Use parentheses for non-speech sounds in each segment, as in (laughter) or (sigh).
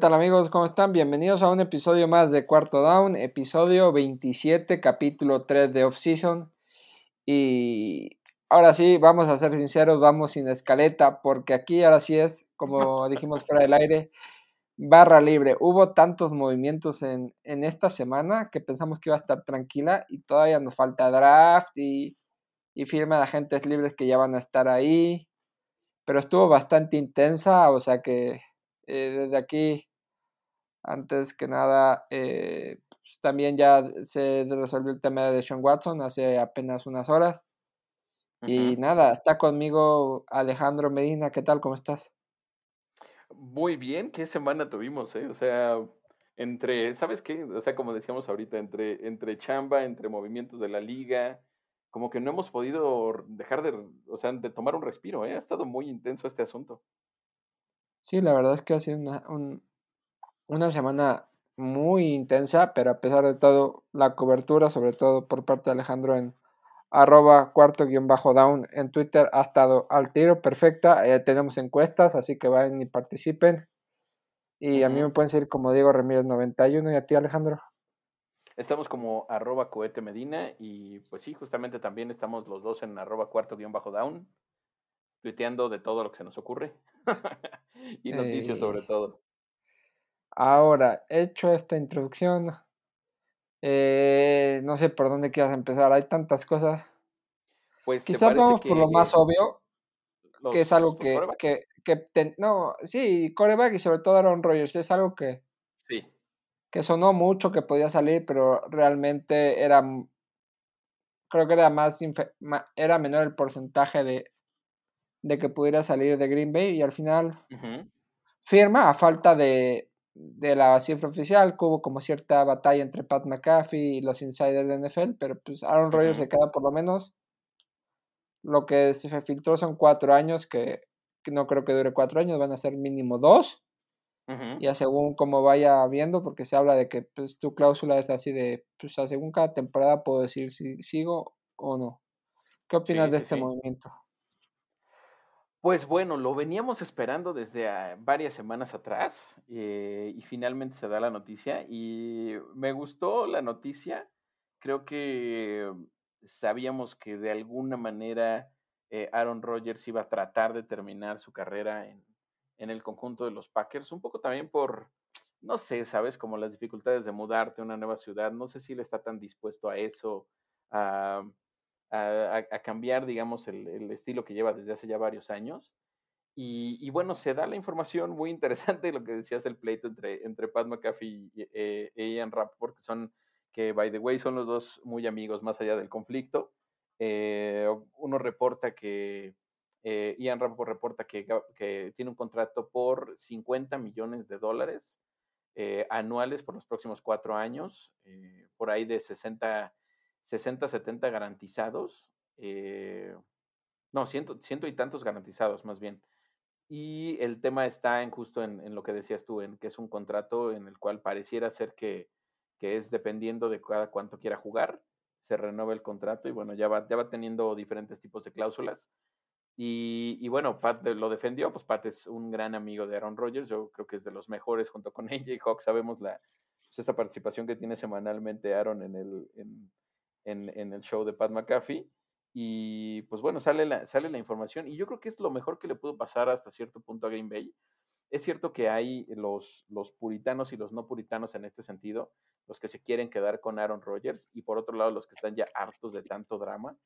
¿Qué tal amigos? ¿Cómo están? Bienvenidos a un episodio más de Cuarto Down, episodio 27, capítulo 3 de Off-Season. Y ahora sí, vamos a ser sinceros, vamos sin escaleta, porque aquí ahora sí es, como (laughs) dijimos fuera del aire, barra libre. Hubo tantos movimientos en, en esta semana que pensamos que iba a estar tranquila y todavía nos falta draft y, y firma de agentes libres que ya van a estar ahí. Pero estuvo bastante intensa, o sea que eh, desde aquí, antes que nada, eh, pues, también ya se resolvió el tema de Sean Watson hace apenas unas horas. Y nada, está conmigo Alejandro Medina. ¿Qué tal? ¿Cómo estás? Muy bien, ¿qué semana tuvimos? Eh? O sea, entre, ¿sabes qué? O sea, como decíamos ahorita, entre, entre chamba, entre movimientos de la liga, como que no hemos podido dejar de, o sea, de tomar un respiro, ¿eh? Ha estado muy intenso este asunto. Sí, la verdad es que ha sido una, una semana muy intensa, pero a pesar de todo, la cobertura, sobre todo por parte de Alejandro en arroba cuarto guion bajo down en Twitter, ha estado al tiro, perfecta. Eh, tenemos encuestas, así que vayan y participen. Y a mí me pueden seguir como Diego Ramírez 91 y a ti Alejandro. Estamos como arroba cohete medina y pues sí, justamente también estamos los dos en arroba cuarto guion bajo down tuiteando de todo lo que se nos ocurre (laughs) y noticias sobre todo. Ahora, hecho esta introducción, eh, no sé por dónde quieras empezar, hay tantas cosas. Pues quizás vamos por lo más obvio, que es algo que, que, que no, sí, coreback y sobre todo Aaron Rodgers, es algo que, sí. que sonó mucho que podía salir, pero realmente era, creo que era más, era menor el porcentaje de, de que pudiera salir de Green Bay y al final firma a falta de, de, la cifra oficial, que hubo como cierta batalla entre Pat McAfee y los insiders de NFL, pero pues Aaron Rodgers se queda por lo menos. Lo que se filtró son cuatro años, que, no creo que dure cuatro años, van a ser mínimo dos. Ya según como vaya viendo, porque se habla de que pues, tu cláusula es así de, pues según cada temporada puedo decir si sigo o no. ¿Qué opinas de este movimiento? Pues bueno, lo veníamos esperando desde ah, varias semanas atrás eh, y finalmente se da la noticia y me gustó la noticia. Creo que sabíamos que de alguna manera eh, Aaron Rodgers iba a tratar de terminar su carrera en, en, el conjunto de los Packers, un poco también por, no sé, sabes, como las dificultades de mudarte a una nueva ciudad. No sé si él está tan dispuesto a eso. A, cambiar, digamos, el, estilo que lleva desde hace ya varios años. Y, bueno, se da la información muy interesante, (laughs) lo que decías, el pleito entre, entre Pat McAfee y, eh, Ian Rappaport, que son, que by the way, son los dos muy amigos más allá del conflicto. Eh, uno reporta que, eh, Ian Rappaport reporta que, que, tiene un contrato por 50 millones de dólares anuales por los próximos cuatro años, por ahí de 60 60, 70 garantizados. Eh, no, ciento, ciento y tantos garantizados más bien. Y el tema está en justo en, lo que decías tú, en que es un contrato en el cual pareciera ser que, que, es dependiendo de cada cuánto quiera jugar, se renueva el contrato y bueno, ya va, ya va teniendo diferentes tipos de cláusulas. Y, y, bueno, Pat lo defendió, pues Pat es un gran amigo de Aaron Rodgers, yo creo que es de los mejores junto con (laughs) AJ Hawk, sabemos la, pues esta participación que tiene semanalmente Aaron en, el, en, en, el show de Pat McAfee. Y pues bueno, sale la, sale la información y yo creo que es lo mejor que le pudo pasar hasta cierto punto a Green Bay. Es cierto que hay los, los puritanos y los no puritanos en este sentido, los que se quieren quedar con Aaron Rodgers y por otro lado los que están ya hartos de tanto drama.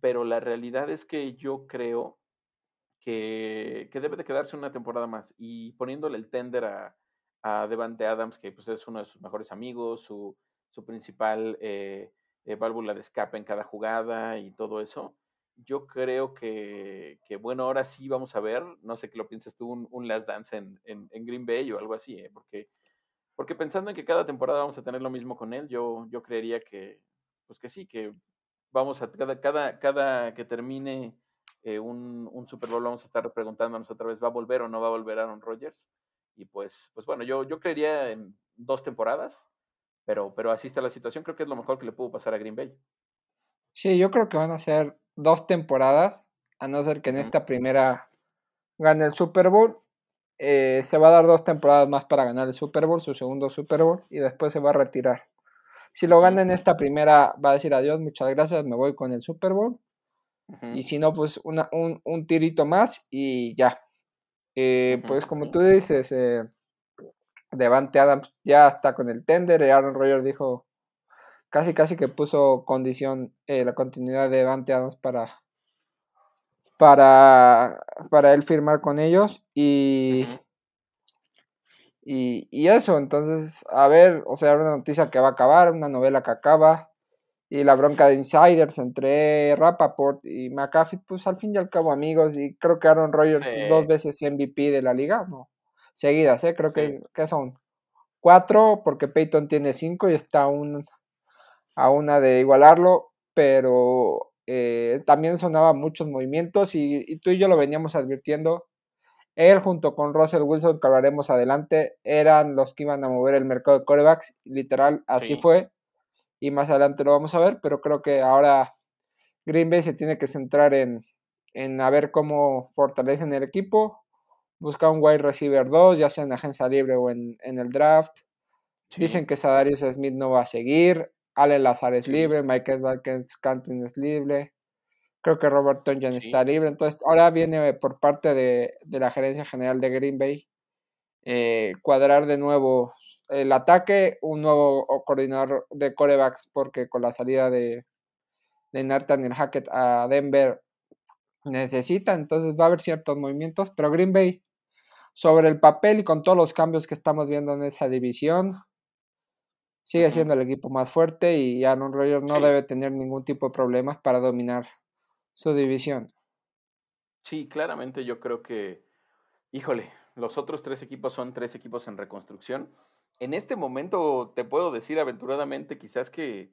Pero la realidad es que yo creo que, que debe de quedarse una temporada más y poniéndole el tender a, a Devante Adams, que pues es uno de sus mejores amigos, su, su principal... Eh, eh, válvula de escape en cada jugada y todo eso. Yo creo que, que, bueno, ahora sí vamos a ver, no sé qué lo piensas tú, un, un Last Dance en, en, en, Green Bay o algo así, ¿eh? porque, porque pensando en que cada temporada vamos a tener lo mismo con él, yo, yo creería que, pues que sí, que vamos a, cada, cada, cada que termine eh, un, un, Super Bowl vamos a estar preguntándonos otra vez, ¿va a volver o no va a volver Aaron Rodgers? Y pues, pues bueno, yo, yo creería en dos temporadas, pero, pero así está la situación. Creo que es lo mejor que le pudo pasar a Green Bay. Sí, yo creo que van a ser dos temporadas, a no ser que en esta primera gane el Super Bowl. eh, se va a dar dos temporadas más para ganar el Super Bowl, su segundo Super Bowl, y después se va a retirar. Si lo gana en esta primera, va a decir adiós, muchas gracias, me voy con el Super Bowl. Y si no, pues una, un, un, tirito más y ya. Eh, pues como tú dices, eh, Devante Adams ya está con el tender. Y Aaron Rodgers dijo casi casi que puso condición eh, la continuidad de Devante Adams para, para, para él firmar con ellos. Y, y, y, eso, entonces, a ver, o sea, una noticia que va a acabar, una novela que acaba y la bronca de insiders entre Rappaport y McAfee, pues al fin y al cabo amigos, y creo que Aaron Rodgers dos veces MVP de la liga, no, seguidas, ¿eh? creo que, que, son cuatro, porque Peyton tiene cinco y está un, a una de igualarlo, pero eh, también sonaba muchos movimientos y, y, tú y yo lo veníamos advirtiendo. Él junto con Russell Wilson, que hablaremos adelante, eran los que iban a mover el mercado de corebacks, literal, así fue y más adelante lo vamos a ver, pero creo que ahora Green Bay se tiene que centrar en, en a ver cómo fortalecen el equipo, buscar un wide receiver 2, ya sea en agencia libre o en, en el draft. Dicen que Sadarius Smith no va a seguir, Ale Lazar es libre, Michael Canton es libre, creo que Robert Tonjan está libre, entonces ahora viene por parte de, de la gerencia general de Green Bay eh, cuadrar de nuevo el ataque, un nuevo coordinador de corebacks, porque con la salida de, de Nathaniel Hackett a Denver necesita, entonces va a haber ciertos movimientos, pero Green Bay, sobre el papel y con todos los cambios que estamos viendo en esa división, sigue siendo el equipo más fuerte y Aaron Rodgers no debe tener ningún tipo de problemas para dominar su división. Sí, claramente yo creo que, híjole, los otros tres equipos son tres equipos en reconstrucción. En este momento te puedo decir aventuradamente quizás que,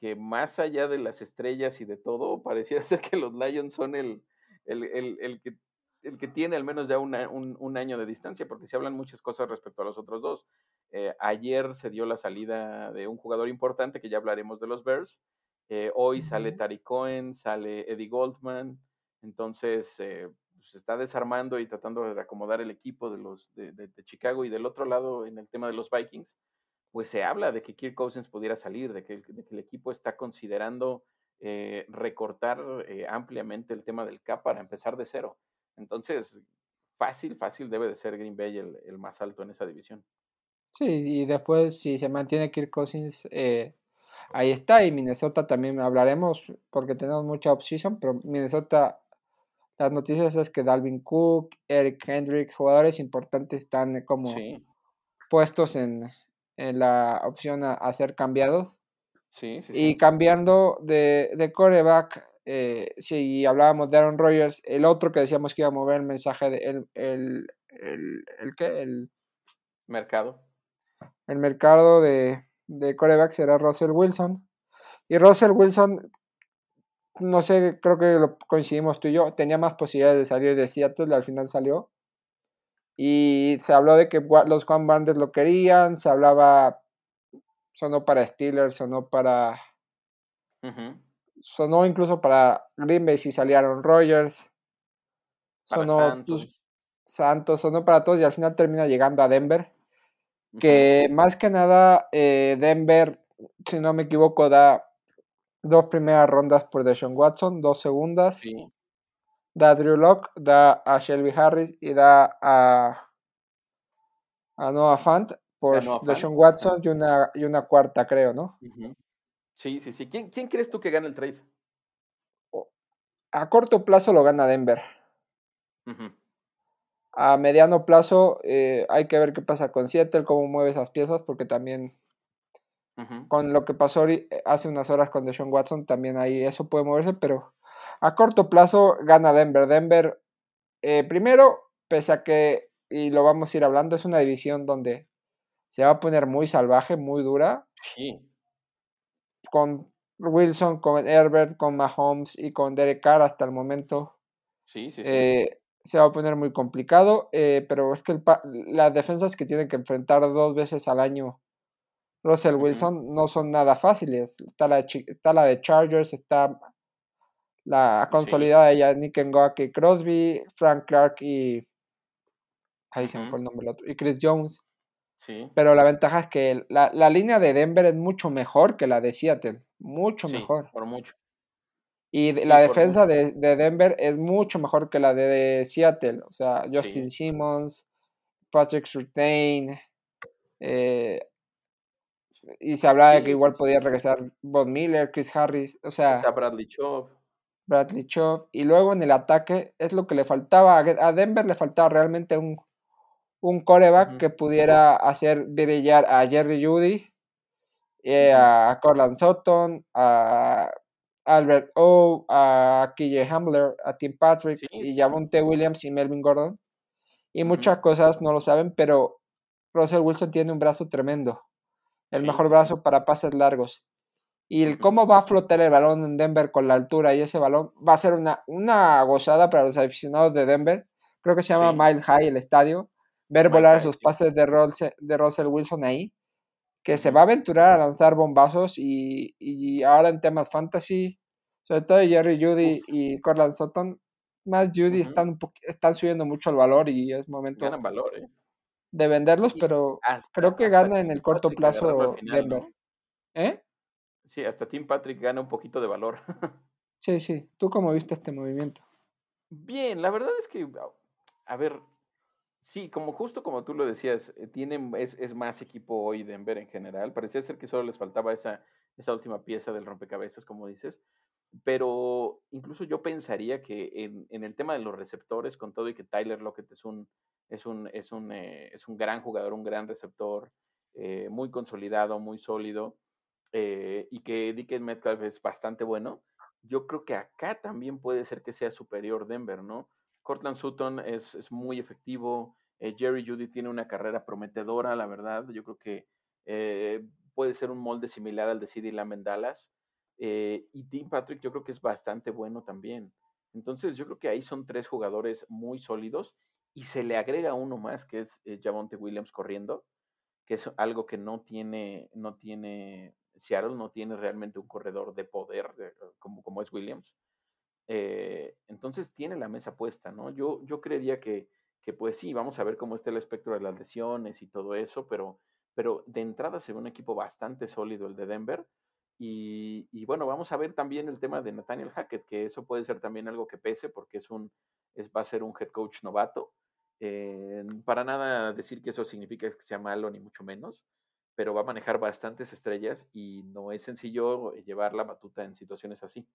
que más allá de las estrellas y de todo, pareciera (laughs) ser que los Lions son el, el, el, que, el que tiene al menos ya un, un, año de distancia, porque se hablan muchas cosas respecto a los otros dos. Eh, ayer se dio la salida de un jugador importante, que ya hablaremos de los Bears. Eh, hoy sale Tari Cohen, sale Eddie Goldman. Entonces, eh, se está desarmando y tratando de acomodar el equipo de los de, Chicago y del otro lado en el tema de los Vikings, pues se habla de que Kirk Cousins pudiera salir, de que, el equipo está considerando eh, recortar eh, ampliamente el tema del cap para empezar de cero. Entonces, fácil, fácil debe de ser Green Bay el, más alto en esa división. Sí, y después si se mantiene Kirk Cousins, eh, ahí está, y Minnesota también hablaremos porque tenemos mucha opción, pero Minnesota las noticias es que Dalvin Cook, Eric Hendrick, jugadores importantes están como puestos en, la opción a, ser cambiados. Sí, sí, y cambiando de, de coreback, eh, si hablábamos de Aaron Rodgers, el otro que decíamos que iba a mover el mensaje de el, el, el, el ¿qué? El mercado. El mercado de, de coreback será Russell Wilson. Y Russell Wilson no sé, creo que lo coincidimos tú y yo, tenía más posibilidades de salir de Seattle, al final salió. Y se habló de que los Juan Banders lo querían, se hablaba, sonó para Steelers, sonó para... Sonó incluso para Green Bay si salieron Rogers. Sonó Santos. sonó para todos y al final termina llegando a Denver. Que más que nada, eh, Denver, si no me equivoco, da dos primeras rondas por Deshaun Watson, dos segundas. Da a Drew Locke, da a Shelby Harris y da a, a Noah Fant por Deshaun Watson y una, y una cuarta, creo, ¿no? Sí, sí, sí. ¿Quién, ¿Quién crees tú que gana el trade? A corto plazo lo gana Denver. A mediano plazo eh, hay que ver qué pasa con Seattle, cómo mueve esas piezas, porque también con lo que pasó eh, hace unas horas con Deshaun Watson, también ahí eso puede moverse, pero a corto plazo gana Denver. Denver, eh, primero, pese a que, y lo vamos a ir hablando, es una división donde se va a poner muy salvaje, muy dura. Sí. Con Wilson, con Herbert, con Mahomes y con Derek Carr hasta el momento. Sí, sí, sí. Eh, se va a poner muy complicado, pero es que las defensas que tienen que enfrentar dos veces al año Russell Wilson no son nada fáciles. Está la, está la de Chargers, está la consolidada de Yannick Ngakwe Crosby, Frank Clark y, ahí se me fue el nombre del otro, y Chris Jones. Sí. Pero la ventaja es que la, la, línea de Denver es mucho mejor que la de Seattle, mucho sí, mejor. Por mucho. Y la defensa de, de, Denver es mucho mejor que la de, Seattle. O sea, Justin Simmons, Patrick Surtain, eh, y se hablaba de que igual podía regresar Von Miller, Chris Harris, o sea... Está Bradley Chubb. Bradley Chubb. Y luego en el ataque es lo que le faltaba. A Denver le faltaba realmente un, un coreback que pudiera hacer brillar a Jerry Judy, eh, a Corland Sutton, a Albert O, a KJ Hamler, a Tim Patrick y Javonte Williams y Melvin Gordon. Y muchas cosas no lo saben, pero Russell Wilson tiene un brazo tremendo. El mejor brazo para pases largos. Y el cómo va a flotar el balón en Denver con la altura y ese balón va a ser una, una gozada para los aficionados de Denver. Creo que se llama Mile High el estadio. Ver volar esos pases de, de Russell Wilson ahí. Que se va a aventurar a lanzar bombazos y, y ahora en temas fantasy, sobre todo Jerry Judy y Corland Sutton, más Judy están, están subiendo mucho el valor y es momento valor, ¿eh? de venderlos, pero creo que gana en el corto plazo Denver. ¿Eh? Sí, hasta Tim Patrick gana un poquito de valor. (laughs) sí, sí. ¿Tú cómo viste este movimiento? Bien, la verdad es que, a ver, sí, como justo como tú lo decías, eh, tienen, es, es, más equipo hoy Denver en general. Parecía ser que solo les faltaba esa, esa última pieza del rompecabezas, como dices. Pero incluso yo pensaría que en, en, el tema de los receptores, con todo y que Tyler Lockett es un, es un, es un, eh, es un gran jugador, un gran receptor, eh, muy consolidado, muy sólido, eh, y que Dickens Metcalf es bastante bueno, yo creo que acá también puede ser que sea superior Denver, ¿no? Cortland Sutton es, es muy efectivo, Jerry Judy tiene una carrera prometedora, la verdad, yo creo que puede ser un molde similar al de CD Lamb en Dallas, y Tim Patrick yo creo que es bastante bueno también. Entonces yo creo que ahí son tres jugadores muy sólidos y se le agrega uno más que es eh, Javonte Williams corriendo, que es algo que no tiene, no tiene, Seattle no tiene realmente un corredor de poder como, como es Williams. Eh, entonces tiene la mesa puesta, ¿no? Yo, yo creería que, que, pues sí, vamos a ver cómo está el espectro de las lesiones y todo eso, pero, pero de entrada se ve un equipo bastante sólido el de Denver. Y, y, bueno, vamos a ver también el tema de Nathaniel Hackett, que eso puede ser también algo que pese porque es un, es, va a ser un head coach novato. Eh, para nada decir que eso significa que sea malo, ni mucho menos, pero va a manejar bastantes estrellas y no es sencillo llevar la batuta en situaciones así.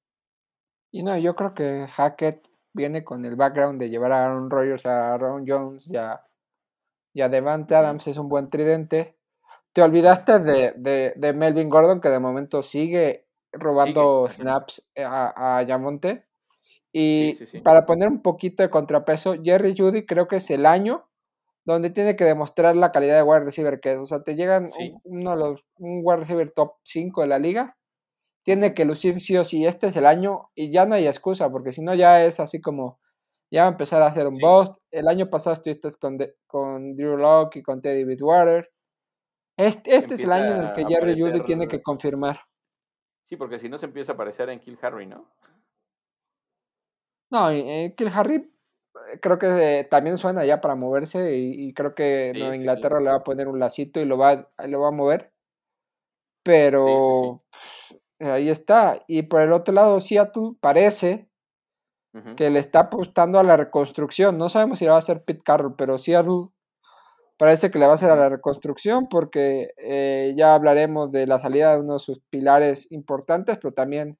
Y no, yo creo que Hackett viene con el background de llevar a Aaron Rodgers, a Aaron Jones y a, Devante Adams, es un buen tridente. Te olvidaste de, de, Melvin Gordon, que de momento sigue robando snaps a, a Yamonte. Y para poner un poquito de contrapeso, Jerry Judy creo que es el año donde tiene que demostrar la calidad de wide receiver que es. O sea, te llegan un, uno de los, un wide receiver top 5 de la liga, tiene que lucir sí o sí. Este es el año y ya no hay excusa, porque si no ya es así como, ya va a empezar a hacer un boss. El año pasado estuviste con, con Drew Locke y con Teddy Bridgewater. Este, este es el año en el que Jerry Judy tiene que confirmar. Sí, porque si no se empieza a aparecer en Kill Harry, ¿no? No, eh, Kill Harry creo que también suena ya para moverse y, creo que Inglaterra le va a poner un lacito y lo va, lo va a mover. Pero ahí está. Y por el otro lado, Seattle parece que le está apostando a la reconstrucción. No sabemos si va a ser Pete Carroll, pero Seattle parece que le va a hacer a la reconstrucción porque eh, ya hablaremos de la salida de uno de sus pilares importantes, pero también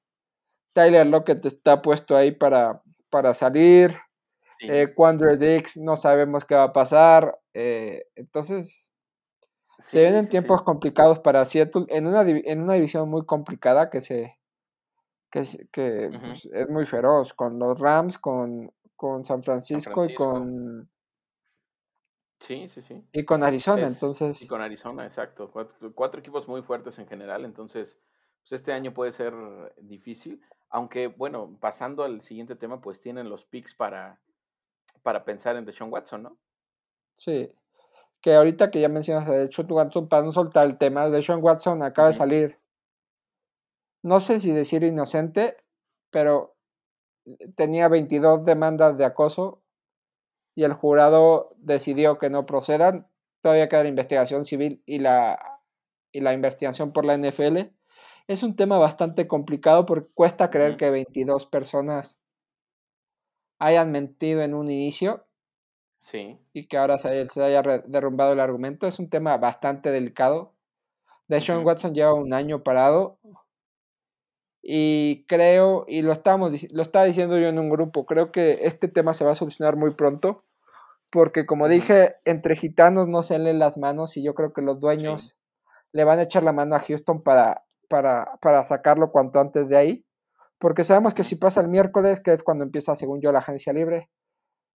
Tyler Lockett está puesto ahí para para salir. Eh, cuando es Dix no sabemos qué va a pasar. Eh, entonces, se vienen tiempos complicados para Seattle en una, en una división muy complicada que se que, que pues, es muy feroz con los Rams, con, con San, Francisco y con Sí, sí, sí. Y con Arizona, entonces. Y con Arizona, exacto. Cuatro, equipos muy fuertes en general, entonces, pues este año puede ser difícil. Aunque, bueno, pasando al siguiente tema, pues tienen los picks para, para pensar en Deshaun Watson, ¿no? Sí. Que ahorita que ya mencionas a Deshaun Watson, para no soltar el tema, Deshaun Watson acaba de salir. No sé si decir inocente, pero tenía 22 demandas de acoso y el jurado decidió que no procedan. Todavía queda la investigación civil y la, y la investigación por la NFL. Es un tema bastante complicado porque cuesta creer que 22 personas hayan mentido en un inicio. Sí. Y que ahora se, haya derrumbado el argumento. Es un tema bastante delicado. De Sean Watson lleva un año parado. Y creo, y lo, estamos, lo estaba diciendo yo en un grupo, creo que este tema se va a solucionar muy pronto. Porque como dije, entre gitanos no se leen las manos y yo creo que los dueños le van a echar la mano a Houston para, para, para sacarlo cuanto antes de ahí. Porque sabemos que si pasa el miércoles, que es cuando empieza, según yo, la agencia libre,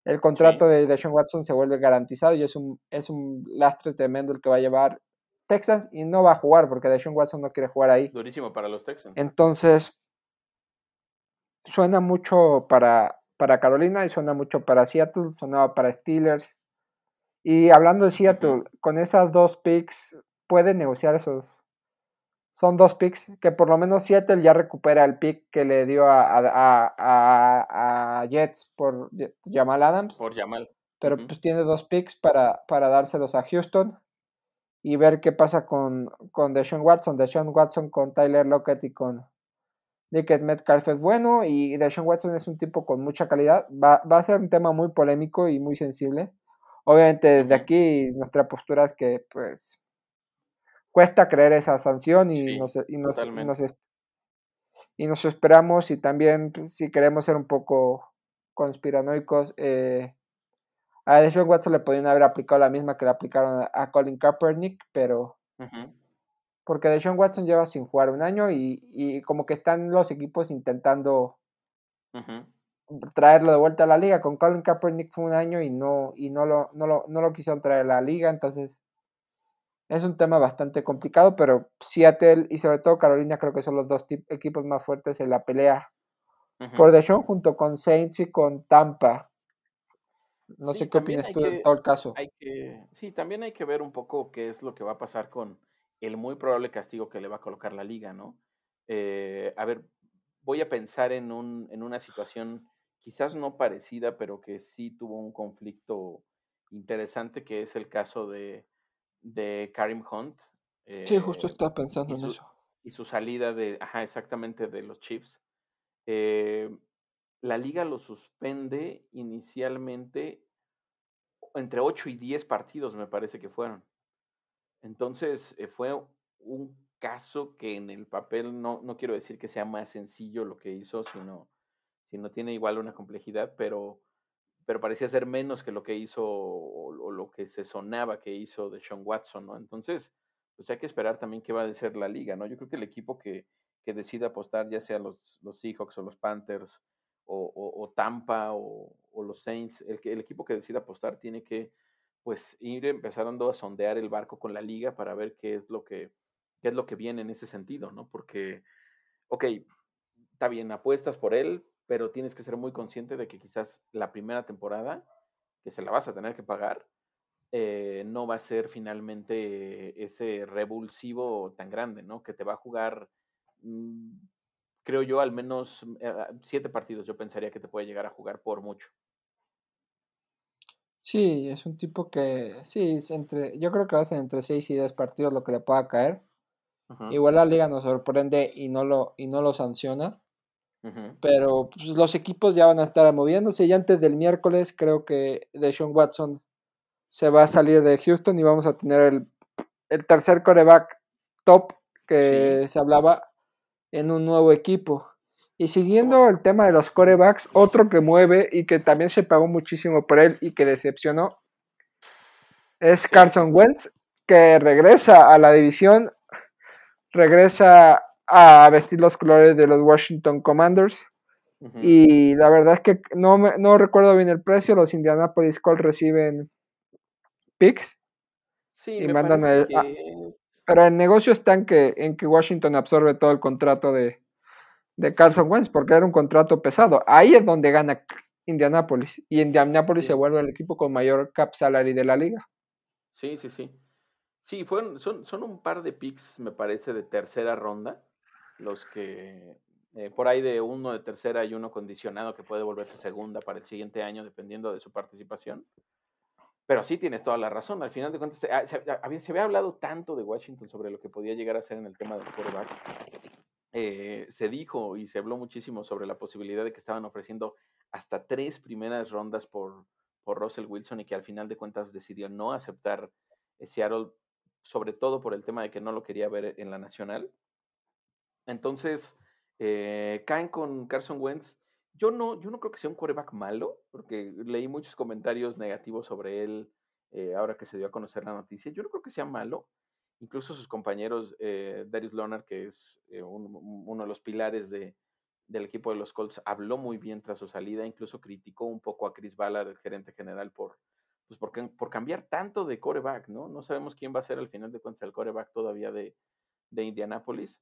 el contrato de Deshaun Watson se vuelve garantizado y es un, es un lastre tremendo el que va a llevar Texans y no va a jugar porque Deshaun Watson no quiere jugar ahí. Durísimo para los Texans. Entonces, suena mucho para, para Carolina y suena mucho para Seattle, sonaba para Steelers. Y hablando de Seattle, con esas dos picks, puede negociar esos son dos picks que por lo menos Seattle ya recupera el pick que le dio a, a, a, Jets por Jamal Adams. Por Jamal. Pero pues tiene dos picks para, para dárselos a Houston y ver qué pasa con, con Deshaun Watson. Deshaun Watson con Tyler Lockett y con Nickett Metcalf es bueno y Deshaun Watson es un tipo con mucha calidad. Va, va a ser un tema muy polémico y muy sensible. Obviamente desde aquí nuestra postura es que pues cuesta creer esa sanción y, nos, y, nos, y, nos, esperamos y también pues, si queremos ser un poco conspiranoicos, eh, a Deshaun Watson le podrían haber aplicado la misma que le aplicaron a, Colin Kaepernick, pero porque Deshaun Watson lleva sin jugar un año y, y como que están los equipos intentando traerlo de vuelta a la liga. Con Colin Kaepernick fue un año y no, y no lo, no lo, no lo quisieron traer a la liga, entonces es un tema bastante complicado, pero Seattle y sobre todo Carolina creo que son los dos equipos más fuertes en la pelea por Deshaun junto con Saints y con Tampa. No sé qué opinas tú de todo el caso. Hay que, sí, también hay que ver un poco qué es lo que va a pasar con el muy probable castigo que le va a colocar la liga, ¿no? Eh, a ver, voy a pensar en, un, en una situación quizás no parecida, pero que sí tuvo un conflicto interesante, que es el caso de de Karim Hunt. sí, justo eh, estaba pensando en eso. Y su salida de, ajá, exactamente, de los Chiefs. Eh, la liga lo suspende inicialmente entre 8 y 10 partidos, me parece que fueron. Entonces, eh, fue un caso que en el papel no, no quiero decir que sea más sencillo lo que hizo, sino, sino tiene igual una complejidad, pero pero parecía ser menos que lo que hizo o, lo que se sonaba que hizo de Sean Watson, ¿no? Entonces, pues hay que esperar también qué va a ser la liga, ¿no? Yo creo que el equipo que, que decida apostar, ya sea los, los Seahawks o los Panthers o, Tampa o, los Saints, el, el equipo que decida apostar tiene que pues ir empezando a sondear el barco con la liga para ver qué es lo que, qué es lo que viene en ese sentido, ¿no? Porque, ok, está bien, apuestas por él, pero tienes que ser muy consciente de que quizás la primera temporada, que se la vas a tener que pagar, eh, no va a ser finalmente ese revulsivo tan grande, ¿no? Que te va a jugar, mm, creo yo, al menos mm, eh, siete partidos, yo pensaría que te puede llegar a jugar por mucho. Sí, es un tipo que, sí, entre, yo creo que va a ser entre seis y diez partidos lo que le pueda caer. Igual la liga nos sorprende y no lo, y no lo sanciona. Pero pues, los equipos ya van a estar moviéndose y antes del miércoles creo que Deshaun Watson se va a salir de Houston y vamos a tener el, tercer coreback top que se hablaba en un nuevo equipo. Y siguiendo el tema de los corebacks, otro que mueve y que también se pagó muchísimo por él y que decepcionó es Carson Wentz, que regresa a la división, regresa a vestir los colores de los Washington Commanders. Y la verdad es que no, me, no recuerdo bien el precio. Los Indianapolis Colts reciben picks. Sí, y mandan Pero el negocio está en que, en que Washington absorbe todo el contrato de, de Carson Wentz, porque era un contrato pesado. Ahí es donde gana Indianapolis. Y Indianapolis se vuelve el equipo con mayor cap salary de la liga. Sí, sí, sí. Sí, fueron, son, son un par de picks, me parece, de tercera ronda los que, eh, por ahí de uno de tercera y uno condicionado que puede volverse segunda para el siguiente año, dependiendo de su participación. Pero sí tienes toda la razón. Al final de cuentas, ah, se, había, hablado tanto de Washington sobre lo que podía llegar a ser en el tema del quarterback. Eh, se dijo y se habló muchísimo sobre la posibilidad de que estaban ofreciendo hasta tres primeras rondas por, por Russell Wilson y que al final de cuentas decidió no aceptar Seattle, sobre todo por el tema de que no lo quería ver en la nacional. Entonces, eh, caen con Carson Wentz. Yo no, yo no creo que sea un quarterback malo, porque leí muchos comentarios negativos sobre él eh, ahora que se dio a conocer la noticia. Yo no creo que sea malo. Incluso sus compañeros, eh, Darius Leonard, que es eh, uno de los pilares de, del equipo de los Colts, habló muy bien tras su salida, incluso criticó un poco a Chris Ballard, el gerente general, por, pues por, por cambiar tanto de coreback, ¿no? No sabemos quién va a ser al final de cuentas el coreback todavía de, de Indianapolis.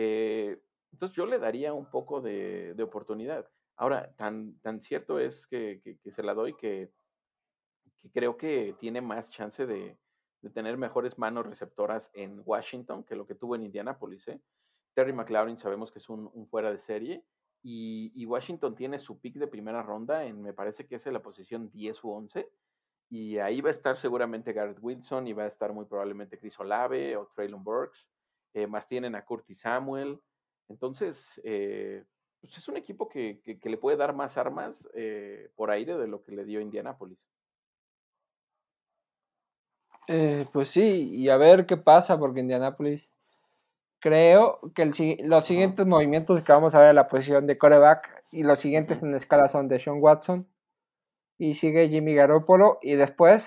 Eh, entonces yo le daría un poco de, oportunidad. Ahora, tan, cierto es que, se la doy que, creo que tiene más chance de, tener mejores manos receptoras en Washington que lo que tuvo en Indianapolis. ¿eh? Terry McLaurin sabemos que es un, fuera de serie y, Washington tiene su pick de primera ronda en, me parece que es en la posición 10 u 11. Y ahí va a estar seguramente Garrett Wilson y va a estar muy probablemente Chris Olave o Traylon Burks. Eh, más tienen a Curtis Samuel. Entonces, eh, pues es un equipo que, le puede dar más armas eh, por aire de lo que le dio Indianapolis. Eh, pues sí, y a ver qué pasa, porque Indianapolis creo que los siguientes movimientos que vamos a ver en la posición de coreback y los siguientes en escala son de Sean Watson y sigue Jimmy Garoppolo y después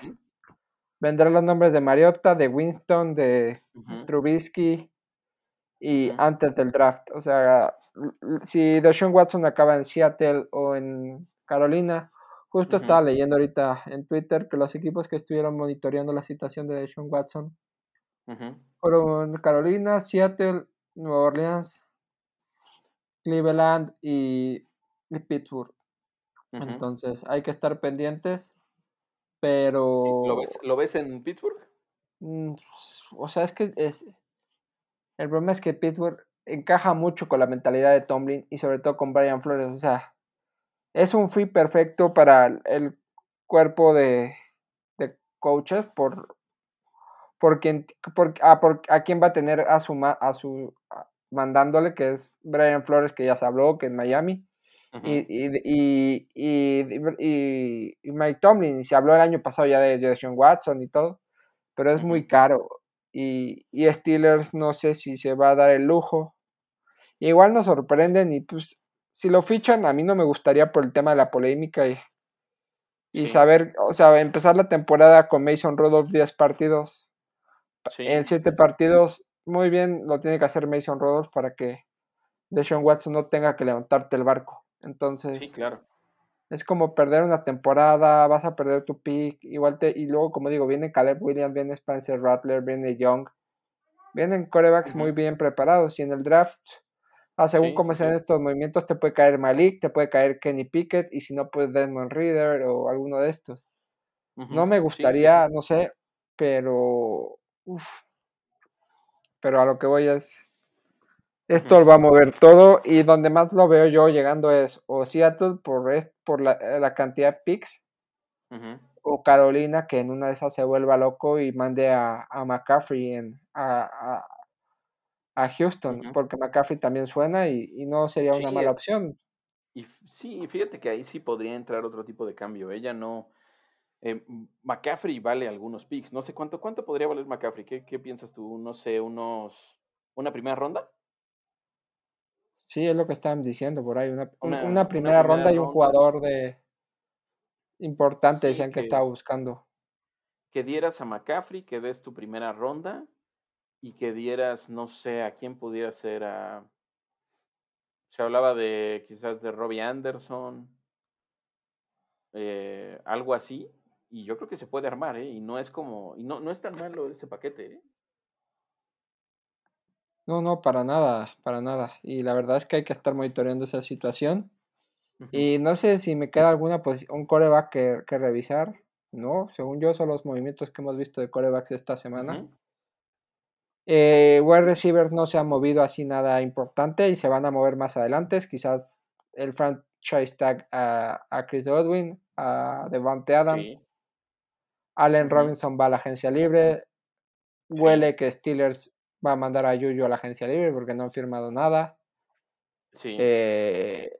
vendrán los nombres de Mariota, de Winston, de Trubisky, y antes del draft. O sea, si Deshaun Watson acaba en Seattle o en Carolina, justo estaba leyendo ahorita en Twitter que los equipos que estuvieron monitoreando la situación de Deshaun Watson fueron Carolina, Seattle, Nueva Orleans, Cleveland y, Pittsburgh. Entonces hay que estar pendientes, pero... ¿Lo, ves, ¿Lo ves en Pittsburgh? Mm, o sea, es que es, el problema es que Pittsburgh encaja mucho con la mentalidad de Tomlin y sobre todo con Brian Flores. O sea, es un free perfecto para el cuerpo de, coaches por, por, quien, a, a quién va a tener a su, a su mandándole, que es Brian Flores, que ya se habló, que es Miami. y, y, y, y, Mike Tomlin, se habló el año pasado ya de Jason Watson y todo, pero es muy caro. Y, Steelers no sé si se va a dar el lujo. Igual nos sorprenden y pues si lo fichan a mí no me gustaría por el tema de la polémica y, y saber, o sea, empezar la temporada con Mason Rudolph 10 partidos. En 7 partidos, muy bien lo tiene que hacer Mason Rudolph para que Deshaun Watson no tenga que levantarte el barco. Entonces, sí, claro es como perder una temporada, vas a perder tu pick, igual te, y luego como digo, viene Caleb Williams, viene Spencer Rattler, viene Young, vienen corebacks muy bien preparados y en el draft, ah, según cómo sean estos movimientos, te puede caer Malik, te puede caer Kenny Pickett y si no, pues Desmond Reader o alguno de estos. No me gustaría, no sé, pero... pero a lo que voy es esto lo va a mover todo y donde más lo veo yo llegando es o Seattle por, por la, la cantidad de picks o Carolina que en una de esas se vuelva loco y mande a, a McCaffrey en, a, a, Houston porque McCaffrey también suena y, no sería una mala opción. Y sí, fíjate que ahí sí podría entrar otro tipo de cambio. Ella no... Eh, McCaffrey vale algunos picks. No sé cuánto, cuánto podría valer McCaffrey. ¿Qué, ¿Qué piensas tú? No sé, unos... ¿Una primera ronda? Sí, es lo que estaban diciendo por ahí. Una, una, primera, ronda y un jugador de importante, decían que, estaba buscando. Que dieras a McCaffrey, que des tu primera ronda y que dieras, no sé, a quién pudiera ser a. Se hablaba de quizás de Robbie Anderson, eh, algo así, y yo creo que se puede armar, ¿eh? Y no es como, y no, no es tan malo ese paquete, ¿eh? No, no, para nada, para nada. Y la verdad es que hay que estar monitoreando esa situación. Y no sé si me queda alguna posición, un coreback que, que, revisar. No, según yo son los movimientos que hemos visto de corebacks esta semana. Eh, wide receivers no se han movido así nada importante y se van a mover más adelante. Quizás el franchise tag a, Chris Godwin, a Devante Adams. Allen Robinson va a la agencia libre. Huele que Steelers va a mandar a Yuyu a la agencia libre porque no han firmado nada. Sí. Eh,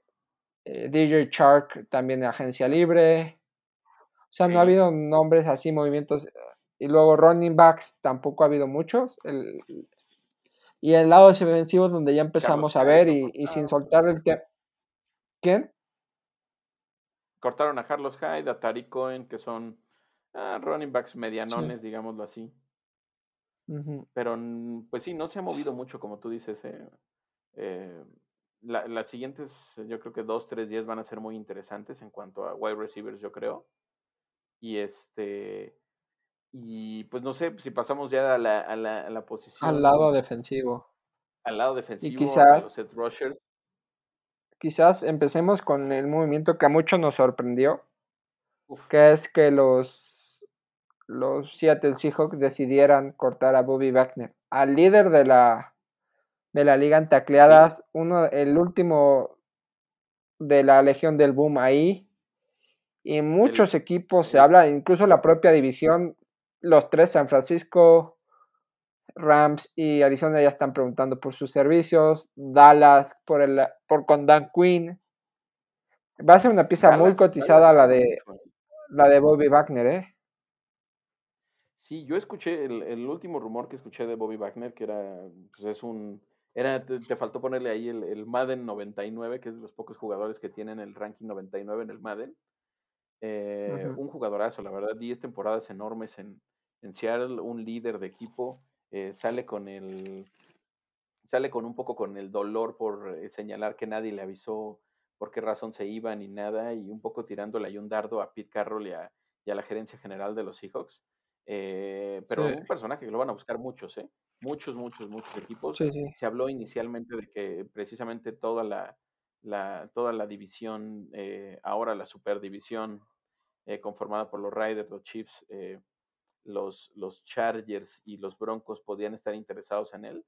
eh, DJ Shark también en agencia libre. O sea, no ha habido nombres así, movimientos. Y luego running backs tampoco ha habido muchos. y el lado defensivo donde ya empezamos a ver y, sin soltar el tiempo. ¿Quién? Cortaron a Carlos Hyde, a Tariq Cohen, que son ah, running backs medianones, digámoslo así. Pero pues sí, no se ha movido mucho, como tú dices. Eh, eh, las siguientes, yo creo que dos, tres días van a ser muy interesantes en cuanto a wide receivers, yo creo. Y este, y pues no sé, si pasamos ya a la, a la, a la posición. Al lado defensivo. Al lado defensivo, y quizás, rushers. Quizás empecemos con el movimiento que a muchos nos sorprendió, que es que los, los Seattle Seahawks decidieran cortar a Bobby Wagner, al líder de la, de la liga en tacleadas, uno, el último de la Legión del Boom ahí, y muchos equipos se habla, incluso la propia división, los tres, San Francisco, Rams y Arizona ya están preguntando por sus servicios, Dallas por el por con Dan Quinn. Va a ser una pieza muy cotizada la de la de Bobby Wagner, ¿eh? Sí, yo escuché el, último rumor que escuché de Bobby Wagner, que era, pues es un, era, te, faltó ponerle ahí el, el, Madden 99, que es de los pocos jugadores que tienen el ranking 99 en el Madden. Eh, un jugadorazo, la verdad, 10 temporadas enormes en, en Seattle, un líder de equipo, eh, sale con el, sale con un poco con el dolor por eh, señalar que nadie le avisó por qué razón se iba ni nada, y un poco tirándole ahí un dardo a Pete Carroll y a, la gerencia general de los Seahawks. Pero un personaje que lo van a buscar muchos, ¿eh? Muchos, muchos, muchos equipos. Se habló inicialmente de que precisamente toda la, la toda la división, ahora la superdivisión eh, conformada por los Raiders, los Chiefs, eh, los, los Chargers y los Broncos podían estar interesados en él.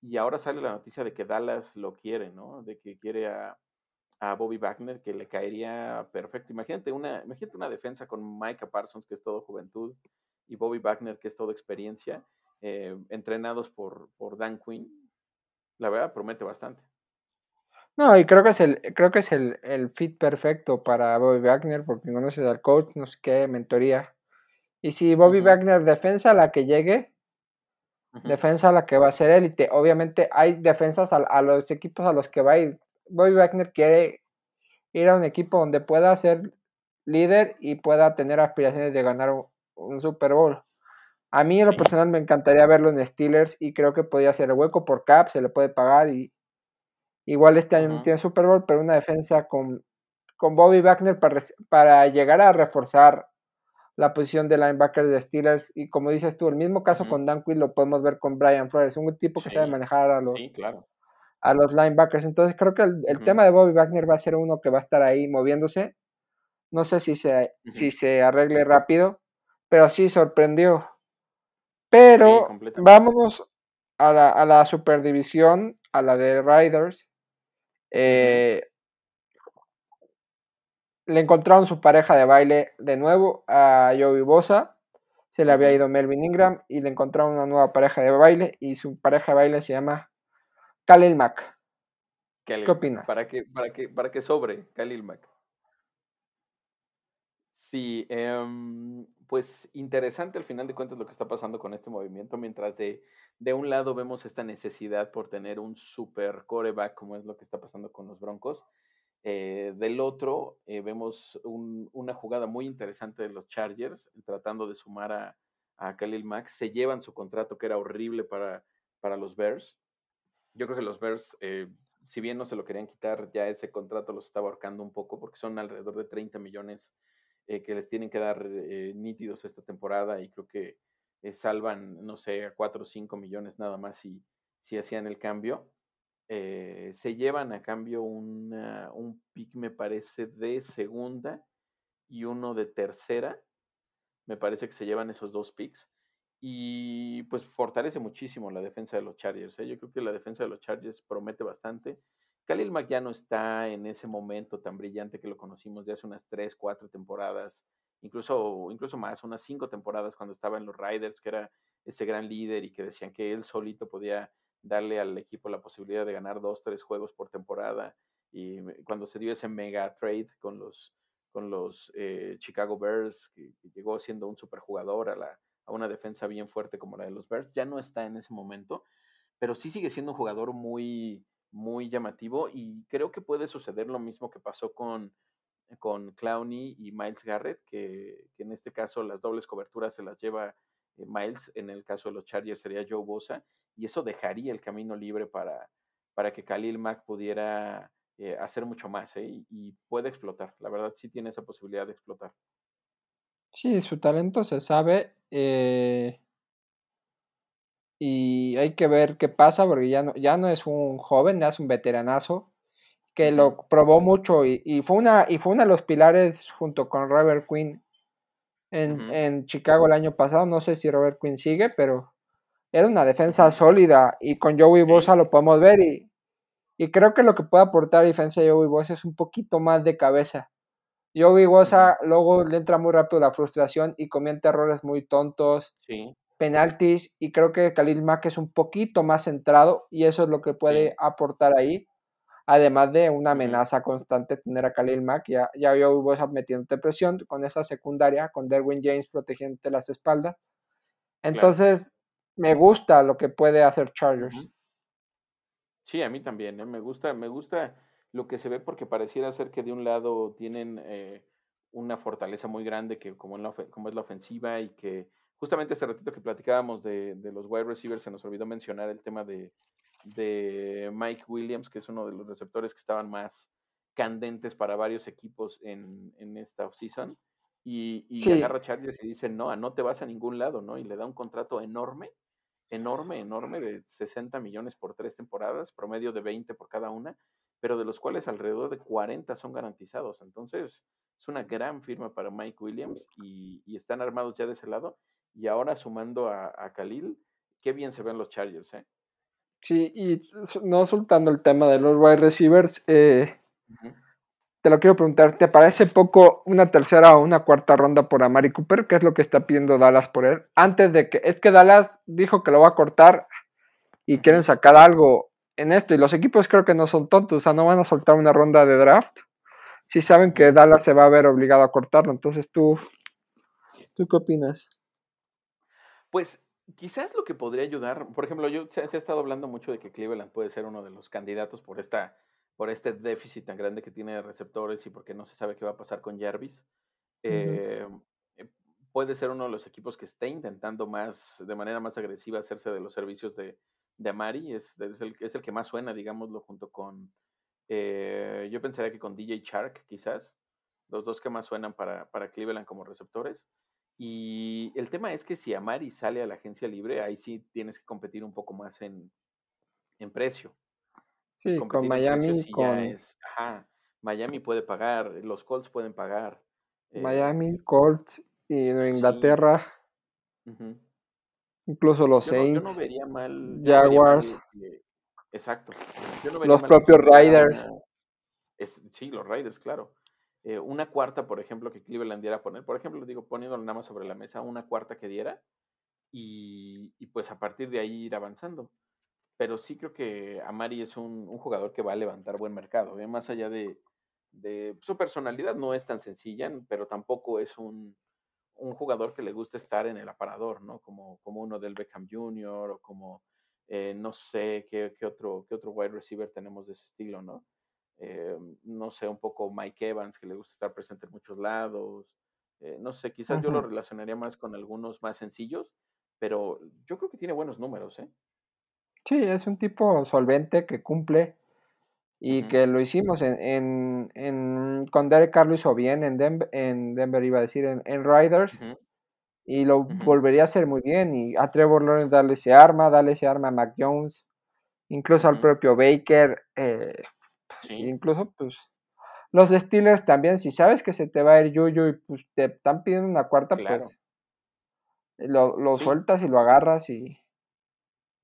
Y ahora sale la noticia de que Dallas lo quiere, ¿no? De que quiere a, Bobby Wagner, que le caería perfecto. Imagínate una, imagínate una defensa con Micah Parsons, que es todo juventud, y Bobby Wagner, que es todo experiencia, eh, entrenados por, por Dan Quinn. La verdad, promete bastante. No, y creo que es el, creo que es el, el fit perfecto para Bobby Wagner, porque conoces al coach, no sé qué, mentoría. Y si Bobby Wagner defensa a la que llegue, defensa a la que va a ser élite. Obviamente hay defensas a, los equipos a los que va a ir. Bobby Wagner quiere ir a un equipo donde pueda ser líder y pueda tener aspiraciones de ganar un, Super Bowl. A mí en lo personal me encantaría verlo en Steelers y creo que podría ser hueco por cap, se le puede pagar y, Igual este año no tiene Super Bowl, pero una defensa con, con Bobby Wagner para, para llegar a reforzar la posición de linebacker de Steelers. Y como dices tú, el mismo caso con Dan Quinn lo podemos ver con Brian Flores, un tipo que sabe manejar a los, a los linebackers. Entonces creo que el, tema de Bobby Wagner va a ser uno que va a estar ahí moviéndose. No sé si se, si se arregle rápido, pero sí sorprendió. Pero vámonos a la, a la superdivisión, a la de Riders. Eh, le encontraron su pareja de baile de nuevo a Joey Bosa. Se le había ido Melvin Ingram y le encontraron una nueva pareja de baile y su pareja de baile se llama Khalil Mack. ¿Qué opinas? Para que, para que, para que sobre Khalil Mack. Sí, em, pues interesante al final de cuentas lo que está pasando con este movimiento, mientras de, de un lado vemos esta necesidad por tener un super coreback, como es lo que está pasando con los Broncos. Eh, del otro, eh, vemos una jugada muy interesante de los Chargers, tratando de sumar a, a Khalil Max. Se llevan su contrato, que era horrible para, para los Bears. Yo creo que los Bears, eh, si bien no se lo querían quitar, ya ese contrato los estaba ahorcando un poco, porque son alrededor de 30 millones que les tienen que dar nítidos esta temporada y creo que eh, salvan, no sé, a 4 o 5 millones nada más si, si hacían el cambio. Eh, se llevan a cambio un pick, me parece, de segunda y uno de tercera. Me parece que se llevan esos dos picks. y pues fortalece muchísimo la defensa de los Chargers. ¿eh? Yo creo que la defensa de los Chargers promete bastante. Khalil Mack ya no está en ese momento tan brillante que lo conocimos de hace unas 3, 4 temporadas, incluso, incluso más, unas 5 temporadas cuando estaba en los Riders, que era ese gran líder y que decían que él solito podía darle al equipo la posibilidad de ganar 2, 3 juegos por temporada. Y cuando se dio ese mega trade con los, con los eh, Chicago Bears, que, llegó siendo un superjugador a, la, a una defensa bien fuerte como la de los Bears, ya no está en ese momento, pero sí sigue siendo un jugador muy, muy llamativo y creo que puede suceder lo mismo que pasó con, con Clowney y Miles Garrett, que, en este caso las dobles coberturas se las lleva eh, Miles, en el caso de los Chargers sería Joe Bosa, y eso dejaría el camino libre para, para que Khalil Mack pudiera eh, hacer mucho más ¿eh? y, y, puede explotar. La verdad sí tiene esa posibilidad de explotar. Sí, su talento se sabe. Eh, y hay que ver qué pasa porque ya no, ya no es un joven, ya es un veteranazo que lo probó mucho y, fue una, y fue uno de los pilares junto con Robert Quinn en, en, Chicago el año pasado. No sé si Robert Quinn sigue, pero era una defensa sólida y con Joey Bosa lo podemos ver y, y creo que lo que puede aportar a defensa de Joey Bosa es un poquito más de cabeza. Joey Bosa luego le entra muy rápido la frustración y comienza errores muy tontos. Sí penaltis y creo que Khalil Mack es un poquito más centrado y eso es lo que puede aportar ahí. Además de una amenaza constante tener a Khalil Mack, ya, ya yo voy metiéndote presión con esa secundaria, con Derwin James protegiéndote las espaldas. Entonces, me gusta lo que puede hacer Chargers. Sí, a mí también, ¿eh? me gusta, me gusta lo que se ve porque pareciera ser que de un lado tienen eh, una fortaleza muy grande que como, como es la ofensiva y que justamente ese ratito que platicábamos de, los wide receivers, se nos olvidó mencionar el tema de, Mike Williams, que es uno de los receptores que estaban más candentes para varios equipos en, esta offseason. Y, y agarra a Chargers y dice, no, no te vas a ningún lado, ¿no? Y le da un contrato enorme, enorme, enorme, de 60 millones por tres temporadas, promedio de 20 por cada una, pero de los cuales alrededor de 40 son garantizados. Entonces, es una gran firma para Mike Williams y, y están armados ya de ese lado y ahora sumando a, a Khalil, qué bien se ven los Chargers, ¿eh? Sí, y no soltando el tema de los wide receivers, eh, te lo quiero preguntar, ¿te parece poco una tercera o una cuarta ronda por Amari Cooper? ¿Qué es lo que está pidiendo Dallas por él? Antes de que, es que Dallas dijo que lo va a cortar y quieren sacar algo en esto, y los equipos creo que no son tontos, o sea, no van a soltar una ronda de draft si saben que Dallas se va a ver obligado a cortarlo. Entonces, ¿tú, ¿tú qué opinas? Pues quizás lo que podría ayudar, por ejemplo, yo se, ha estado hablando mucho de que Cleveland puede ser uno de los candidatos por esta por este déficit tan grande que tiene de receptores y porque no se sabe qué va a pasar con Jarvis. Eh, eh, puede ser uno de los equipos que esté intentando más, de manera más agresiva, hacerse de los servicios de, de Amari. Es, el, es el que más suena, digámoslo, junto con. Eh, yo pensaría que con DJ Shark, quizás. Los dos que más suenan para, para Cleveland como receptores. Y el tema es que si Amari sale a la agencia libre, ahí sí tienes que competir un poco más en, en precio. Sí, con Miami. con... Miami puede pagar, los Colts pueden pagar. Eh Miami, Colts y Inglaterra. Incluso los Saints. Yo no, vería mal. Jaguars. exacto. los propios Riders. sí, los Riders, claro. Eh, una cuarta, por ejemplo, que Cleveland diera a poner, por ejemplo, digo, poniéndolo nada más sobre la mesa, una cuarta que diera y, pues a partir de ahí ir avanzando. Pero sí creo que Amari es un, jugador que va a levantar buen mercado, ¿eh? más allá de, su personalidad, no es tan sencilla, pero tampoco es un, jugador que le gusta estar en el aparador, ¿no? Como, como uno del Beckham Jr. o como, eh, no sé, qué, qué, otro, qué otro wide receiver tenemos de ese estilo, ¿no? Eh, no sé, un poco Mike Evans, que le gusta estar presente en muchos lados. Eh, no sé, quizás yo lo relacionaría más con algunos más sencillos, pero yo creo que tiene buenos números, ¿eh? Sí, es un tipo solvente que cumple y que lo hicimos en, en, en, con Derek Carr lo hizo bien en Denver, en Denver iba a decir, en, en Riders. Y lo volvería a hacer muy bien. Y a Trevor Lawrence darle ese arma, darle ese arma a Mac Jones, incluso al propio Baker. Eh, Incluso, pues, los Steelers también, si sabes que se te va a ir Yuyu y pues te están pidiendo una cuarta, pues lo, lo sueltas y lo agarras y,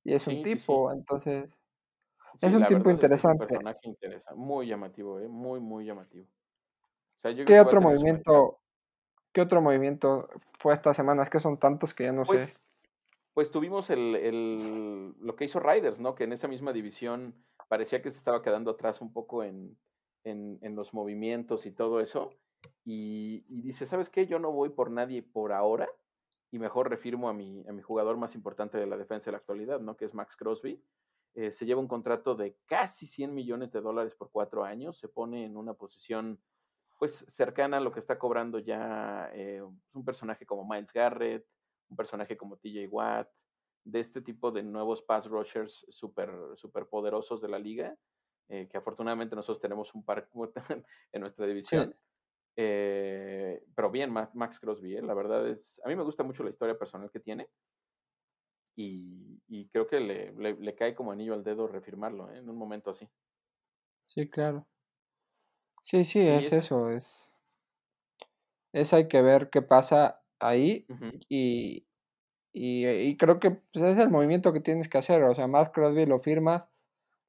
y es un tipo, entonces es un tipo interesante. Es un personaje muy llamativo, ¿eh? muy, muy llamativo. ¿Qué otro movimiento? ¿Qué otro movimiento fue esta semana? Es que son tantos que ya no sé. Pues, pues tuvimos el, el, lo que hizo Riders, ¿no? Que en esa misma división parecía que se estaba quedando atrás un poco en, en, los movimientos y todo eso. Y, y, dice, ¿sabes qué? Yo no voy por nadie por ahora y mejor refirmo a mi, a mi jugador más importante de la defensa de la actualidad, ¿no? Que es Max Crosby. Eh, se lleva un contrato de casi 100 millones de dólares por cuatro años, se pone en una posición pues cercana a lo que está cobrando ya eh, un personaje como Miles Garrett, un personaje como TJ Watt, de este tipo de nuevos pass rushers súper super poderosos de la liga, eh, que afortunadamente nosotros tenemos un par (laughs) en nuestra división. Eh, pero bien, Max Crosby, ¿eh? la verdad es, a mí me gusta mucho la historia personal que tiene y, creo que le, le, cae como anillo al dedo refirmarlo en un momento así. Sí, claro. Sí, sí, es, eso, es, es hay que ver qué pasa ahí y, y, creo que pues, es el movimiento que tienes que hacer, o sea, Max Crosby lo firmas,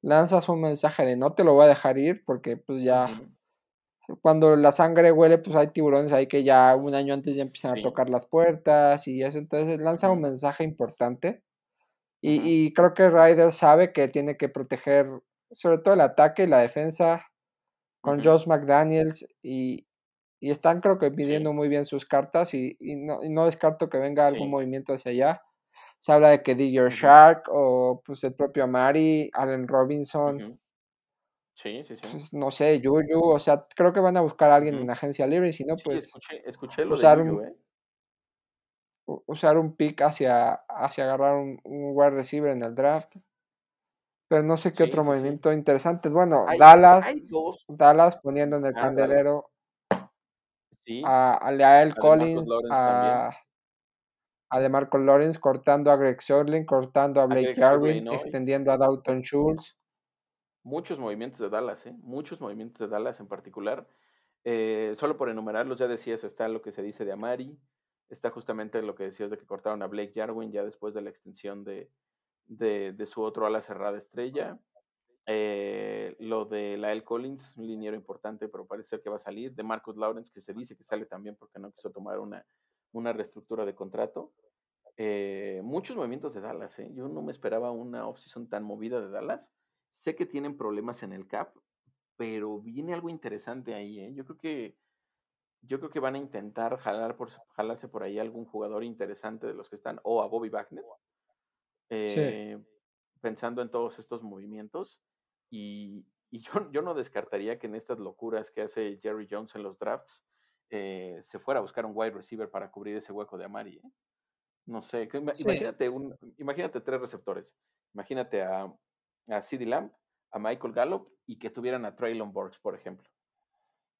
lanzas un mensaje de no te lo voy a dejar ir porque pues ya cuando la sangre huele, pues hay tiburones ahí que ya un año antes ya empiezan a tocar las puertas y eso, entonces lanza un mensaje importante. Y, y, creo que Ryder sabe que tiene que proteger sobre todo el ataque y la defensa con Josh McDaniels y, y, están creo que pidiendo muy bien sus cartas y, y, no, y, no, descarto que venga algún movimiento hacia allá. Se habla de que Digger Shark o pues el propio Amari, Allen Robinson. Sí, sí, sí. Pues, no sé, Yuyu, o sea, creo que van a buscar a alguien en agencia libre y si no, pues. Escuché, escuché lo usar de Yuyu, un, ¿eh? Usar un pick hacia, hacia agarrar un, un wide receiver en el draft. Pero no sé qué otro movimiento interesante. Bueno, Dallas, Dallas poniendo en el ah, candelero a, a Leal Collins, a, a DeMarco Lawrence, cortando a Greg Sörling, cortando a Blake Jarwin, extendiendo a Dalton Schultz muchos movimientos de Dallas, ¿eh? muchos movimientos de Dallas en particular. Eh, solo por enumerarlos, ya decías, está lo que se dice de Amari, está justamente lo que decías de que cortaron a Blake Jarwin ya después de la extensión de, de, su otro ala cerrada estrella. Eh, lo de Lael Collins, un liniero importante, pero parece ser que va a salir. De Marcus Lawrence, que se dice que sale también porque no quiso tomar una, una reestructura de contrato. Eh, muchos movimientos de Dallas, ¿eh? Yo no me esperaba una offseason tan movida de Dallas. Sé que tienen problemas en el cap, pero viene algo interesante ahí, ¿eh? Yo creo que yo creo que van a intentar jalar por, jalarse por ahí algún jugador interesante de los que están, o a Bobby Wagner, pensando en todos estos movimientos. Y, y yo, yo, no descartaría que en estas locuras que hace Jerry Jones en los drafts, eh, se fuera a buscar un wide receiver para cubrir ese hueco de Amari. ¿eh? No sé, imagínate, un, imagínate tres receptores. Imagínate a a CeeDee Lamb, a Michael Gallup y que tuvieran a Traylon Burks, por ejemplo.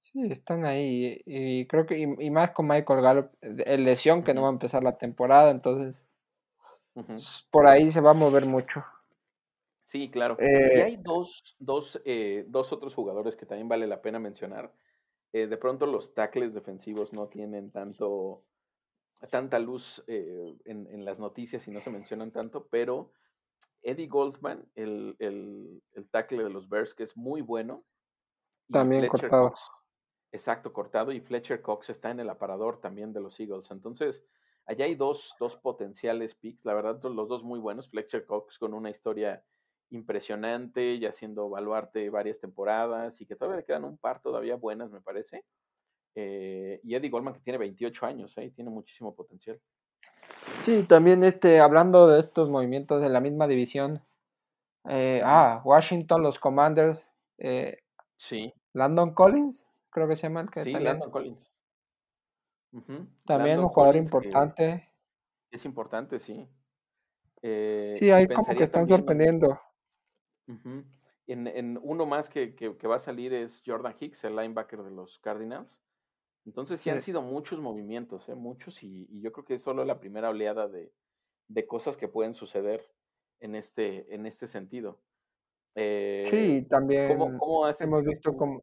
Sí, están ahí. Y creo que, y, más con Michael Gallup, el lesión que no va a empezar la temporada, entonces por ahí se va a mover mucho. Sí, claro. y eh hay dos, dos, eh, dos, otros jugadores que también vale la pena mencionar. Eh, de pronto los tackles defensivos no tienen tanto, tanta luz en, en, las noticias y no se mencionan tanto, pero Eddie Goldman, el, el, el, tackle de los Bears, que es muy bueno. También cortado. exacto, cortado. Y Fletcher Cox está en el aparador también de los Eagles. Entonces, allá hay dos, dos potenciales picks. La verdad, los dos muy buenos. Fletcher Cox con una historia impresionante, ya siendo baluarte varias temporadas y que todavía le quedan un par todavía buenas, me parece. Eh, y Eddie Goldman, que tiene 28 años, ¿eh? tiene muchísimo potencial. Sí, también este, hablando de estos movimientos de la misma división. Eh, ah, Washington, los Commanders. Eh, sí. Landon Collins, creo que se llama. sí, Landon Collins. También un jugador importante. Es importante, sí. Eh, sí, ahí como que están sorprendiendo. En, en, uno más que, que, que, va a salir es Jordan Hicks, el linebacker de los Cardinals. Entonces sí, han sido muchos movimientos, ¿eh? muchos, y, yo creo que es solo la primera oleada de, de, cosas que pueden suceder en este, en este sentido. Eh, sí, también hemos visto como...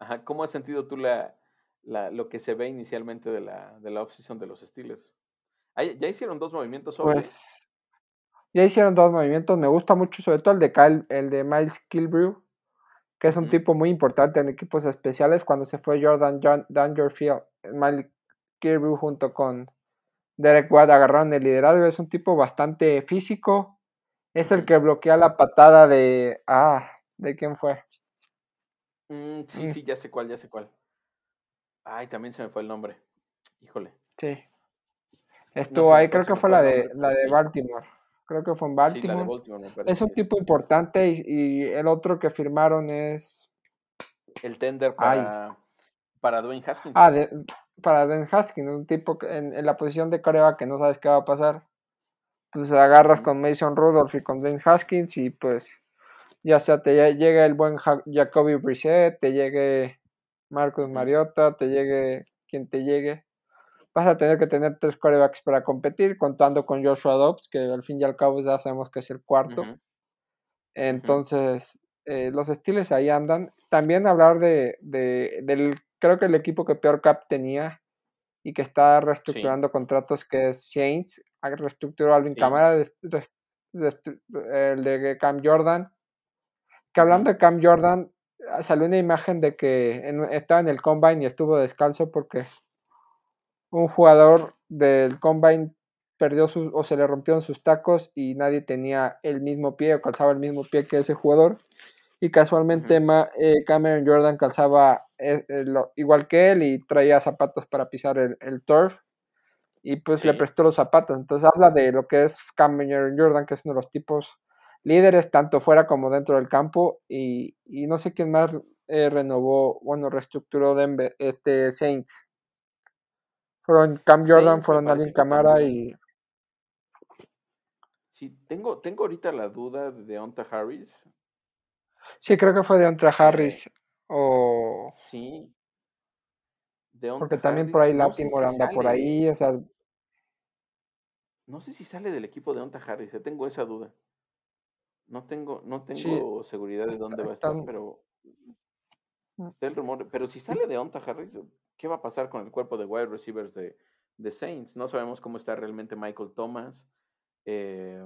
Ajá, ¿cómo has sentido tú la, lo que se ve inicialmente de la, de la oposición de los Steelers. ya hicieron dos movimientos Pues, ya hicieron dos movimientos. Me gusta mucho, sobre todo el de Kyle, el de Miles Kilbrew, que es un tipo muy importante en equipos especiales. Cuando se fue Jordan Dangerfield, Miles Kilbrew junto con Derek Watt agarraron el liderazgo. Es un tipo bastante físico. Es el que bloquea la patada de. Ah, ¿de quién fue? Mm, sí, mm. sí, ya sé cuál, ya sé cuál. Ay, también se me fue el nombre. Híjole. Sí. Estuvo ahí, creo que fue la de, la de Baltimore. Creo que fue en Baltimore. es un tipo importante y, el otro que firmaron es. El tender para, para Dwayne Haskins. Ah, para Dwayne Haskins, un tipo en, en la posición de corea que no sabes qué va a pasar. Pues agarras con Mason Rudolph y con Dwayne Haskins y pues ya sea te llegue el buen Jacoby Brissett, te llegue Marcus Mariota, te llegue quien te llegue, vas a tener que tener tres quarterbacks para competir, contando con Joshua Dobbs, que al fin y al cabo ya sabemos que es el cuarto. Entonces, eh, los Steelers ahí andan. También hablar de, del, creo que el equipo que peor cap tenía y que está reestructurando contratos, que es Saints, reestructuró Alvin Camara, el de Cam Jordan, que hablando de Cam Jordan, salió una imagen de que estaba en el combine y estuvo descalzo porque un jugador del combine perdió sus, o se le rompieron sus tacos y nadie tenía el mismo pie o calzaba el mismo pie que ese jugador. Y casualmente eh, Cameron Jordan calzaba eh, eh, igual que él y traía zapatos para pisar el, turf. Y pues le prestó los zapatos. Entonces habla de lo que es Cameron Jordan, que es uno de los tipos líderes tanto fuera como dentro del campo y, no sé quién más eh, renovó, bueno, reestructuró este Saints. Fueron Cam Jordan, fueron Alvin Camara y... Sí, tengo, tengo ahorita la duda de Onta Harris. Sí, creo que fue de Onta Harris o... Sí. Porque también por ahí no anda por ahí, o sea... No sé si sale del equipo de Onta Harris, eh, tengo esa duda. No tengo, no tengo seguridad de dónde va a estar, pero. Está el rumor. Pero si sale de Onta Harris, ¿qué va a pasar con el cuerpo de wide receivers de, de Saints? No sabemos cómo está realmente Michael Thomas. Eh,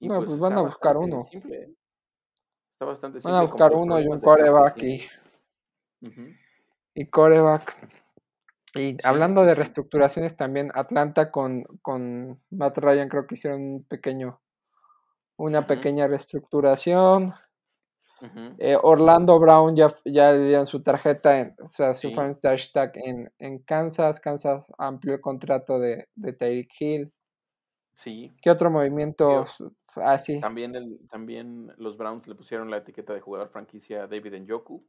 no, pues, pues van a buscar uno. Simple. Está bastante simple. Van a buscar uno y un coreback y, y coreback. Y hablando de reestructuraciones también, Atlanta con, con Matt Ryan creo que hicieron un pequeño una pequeña reestructuración. Eh, Orlando Brown ya, ya le dieron su tarjeta, en, o sea, su hashtag en, en Kansas. Kansas amplió el contrato de, de Tyreek Hill. Sí. ¿Qué otro movimiento así? Ah, también, el, también los Browns le pusieron la etiqueta de jugador franquicia a David Njoku.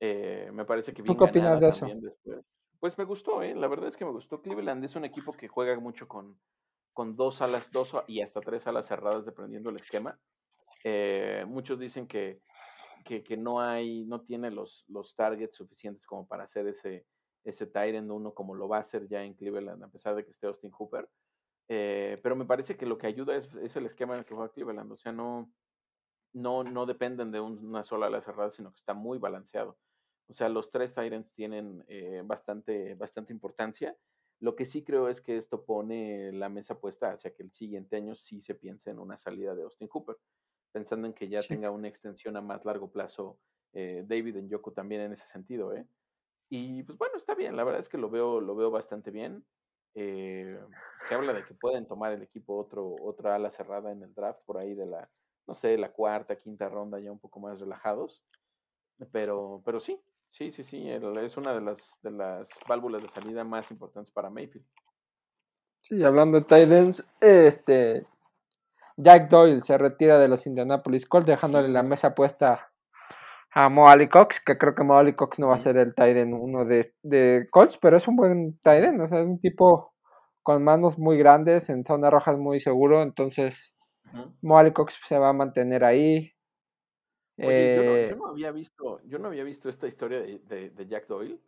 Eh, me parece que bien ¿Tú qué opinas de eso? Después. Pues me gustó, ¿eh? la verdad es que me gustó. Cleveland es un equipo que juega mucho con, con dos alas, dos y hasta tres alas cerradas dependiendo del esquema. Eh, muchos dicen que, que, no hay, no tiene los, los targets suficientes como para hacer ese, ese Tyrant uno como lo va a hacer ya en Cleveland, a pesar de que esté Austin Hooper. Eh, pero me parece que lo que ayuda es, es, el esquema en el que juega Cleveland. O sea, no, no, no dependen de una sola ala cerrada, sino que está muy balanceado. O sea, los tres Tyrants tienen eh, bastante, bastante importancia lo que sí creo es que esto pone la mesa puesta hacia que el siguiente año sí se piense en una salida de Austin Cooper, pensando en que ya tenga una extensión a más largo plazo eh, David en Yoko también en ese sentido, ¿eh? Y pues bueno, está bien, la verdad es que lo veo, lo veo bastante bien. Eh, se habla de que pueden tomar el equipo otro, otra ala cerrada en el draft por ahí de la, no sé, la cuarta, quinta ronda ya un poco más relajados. Pero, pero sí, Sí, sí, sí, es una de las, de las válvulas de salida más importantes para Mayfield. Sí, hablando de Titans, este Jack Doyle se retira de los Indianapolis Colts, dejándole la mesa puesta a Mo Cox, que creo que Mo Cox no va a ser el Titan uno de, de Colts, pero es un buen Titan, o sea, es un tipo con manos muy grandes, en zona roja es muy seguro, entonces uh Cox se va a mantener ahí. Oye, yo, no, eh había visto, yo no había visto esta historia de, de, Jack Doyle.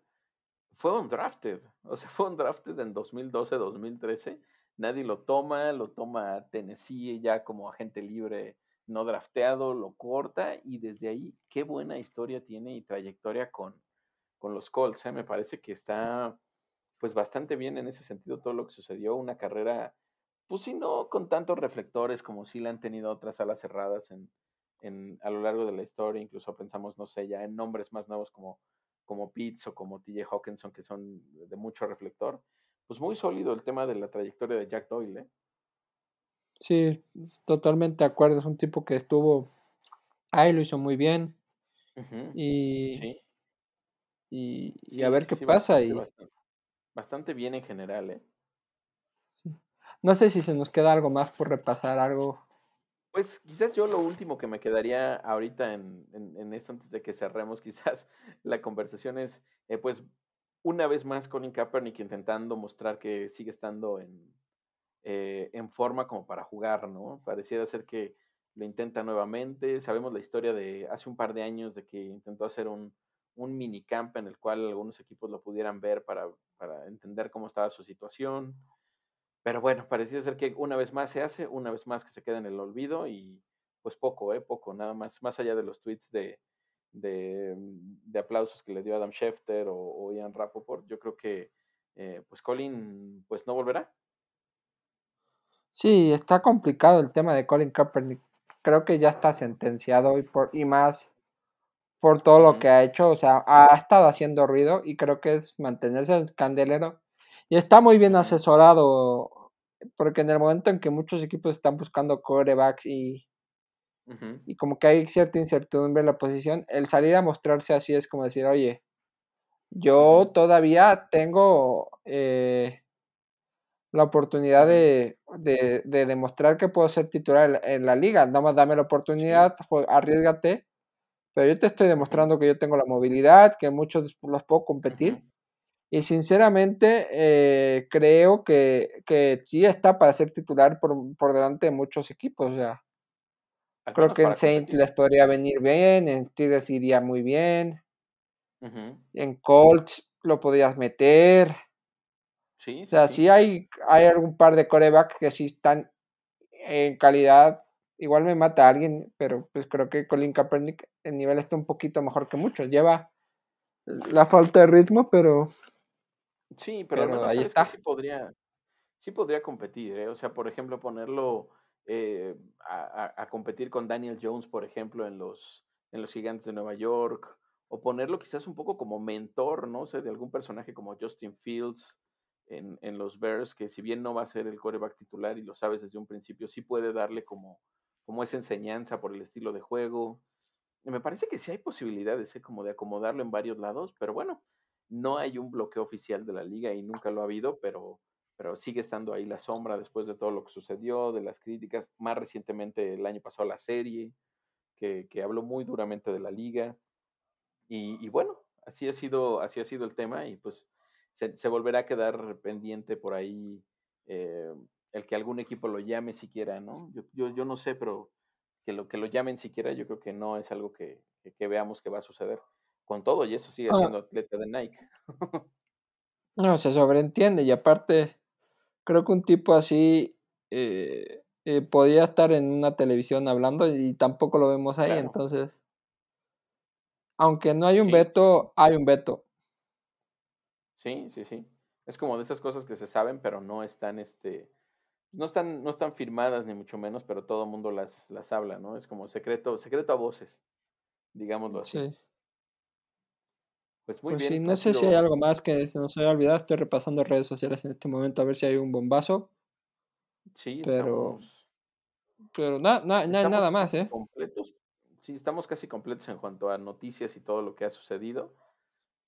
Fue un drafted, o sea, fue un drafted en 2012, 2013. Nadie lo toma, lo toma Tennessee ya como agente libre no drafteado, lo corta y desde ahí qué buena historia tiene y trayectoria con, con los Colts. ¿eh? Me parece que está pues bastante bien en ese sentido todo lo que sucedió. Una carrera, pues sí, no con tantos reflectores como sí la han tenido otras alas cerradas en, en, a lo largo de la historia. Incluso pensamos, no sé, ya en nombres más nuevos como, como Pitts o como TJ Hawkinson, que son de mucho reflector. Pues muy sólido el tema de la trayectoria de Jack Doyle. ¿eh? Sí, totalmente de acuerdo. Es un tipo que estuvo ahí, lo hizo muy bien. y, y, a ver qué pasa. y... bastante, bien en general, ¿eh? No sé si se nos queda algo más por repasar, algo. Pues quizás yo lo último que me quedaría ahorita en, en, eso, antes de que cerremos (laughs) quizás la conversación es, eh, pues, una vez más Colin Kaepernick intentando mostrar que sigue estando en, eh, en forma como para jugar, ¿no? Pareciera ser que lo intenta nuevamente. Sabemos la historia de hace un par de años de que intentó hacer un, un minicamp en el cual algunos equipos lo pudieran ver para, para entender cómo estaba su situación. Pero bueno, parecía ser que una vez más se hace, una vez más que se queda en el olvido y pues poco, ¿eh? Poco, nada más, más allá de los tweets de, de, de aplausos que le dio Adam Schefter o, Ian Rapoport, yo creo que eh, pues Colin pues no volverá. Sí, está complicado el tema de Colin Kaepernick. Creo que ya está sentenciado y, por, y más por todo lo que ha hecho. O sea, ha estado haciendo ruido y creo que es mantenerse en el candelero. Y está muy bien asesorado porque en el momento en que muchos equipos están buscando coreback y, y como que hay cierta incertidumbre en la posición, el salir a mostrarse así es como decir, oye, yo todavía tengo eh, la oportunidad de, de, demostrar que puedo ser titular en, la liga. Nada más dame la oportunidad, arriesgate. Pero yo te estoy demostrando que yo tengo la movilidad, que muchos los puedo competir. Y sinceramente eh, creo que, que, sí está para ser titular por, por delante de muchos equipos. O sea, creo que en Saints les podría venir bien, en Tigres iría muy bien. En Colts lo podrías meter. Sí, o sea, sí, hay, hay algún par de coreback que sí están en calidad. Igual me mata a alguien, pero pues creo que Colin Kaepernick el nivel está un poquito mejor que muchos. Lleva la falta de ritmo, pero. Sí, pero, ahí está. sí podría, sí podría competir, ¿eh? O sea, por ejemplo, ponerlo eh, a, a, competir con Daniel Jones, por ejemplo, en los, en los Gigantes de Nueva York, o ponerlo quizás un poco como mentor, ¿no? Sea, de algún personaje como Justin Fields en, en, los Bears, que si bien no va a ser el coreback titular y lo sabes desde un principio, sí puede darle como, como esa enseñanza por el estilo de juego. Me parece que sí hay posibilidades, ¿eh? como de acomodarlo en varios lados, pero bueno, no hay un bloqueo oficial de la liga y nunca lo ha habido, pero, pero sigue estando ahí la sombra después de todo lo que sucedió, de las críticas, más recientemente el año pasado la serie, que, que habló muy duramente de la liga. Y, y, bueno, así ha sido, así ha sido el tema, y pues se, volverá a quedar pendiente por ahí eh, el que algún equipo lo llame siquiera, ¿no? Yo, yo, yo, no sé, pero que lo que lo llamen siquiera, yo creo que no es algo que, que, veamos que va a suceder. Con todo, y eso sigue siendo atleta de Nike. (laughs) no, se sobreentiende, y aparte, creo que un tipo así eh, eh, podía estar en una televisión hablando y tampoco lo vemos ahí, entonces. Aunque no hay un veto, hay un veto. Sí, sí, sí. Es como de esas cosas que se saben, pero no están, este, no están, no están firmadas ni mucho menos, pero todo el mundo las, las habla, ¿no? Es como secreto, secreto a voces, digámoslo así. Sí. Pues muy pues bien. Sí, no sé si hay algo más que se nos haya olvidado. Estoy repasando redes sociales en este momento a ver si hay un bombazo. Sí, pero. Pero nada, no, hay nada más, ¿eh? Completos. Sí, estamos casi completos en cuanto a noticias y todo lo que ha sucedido.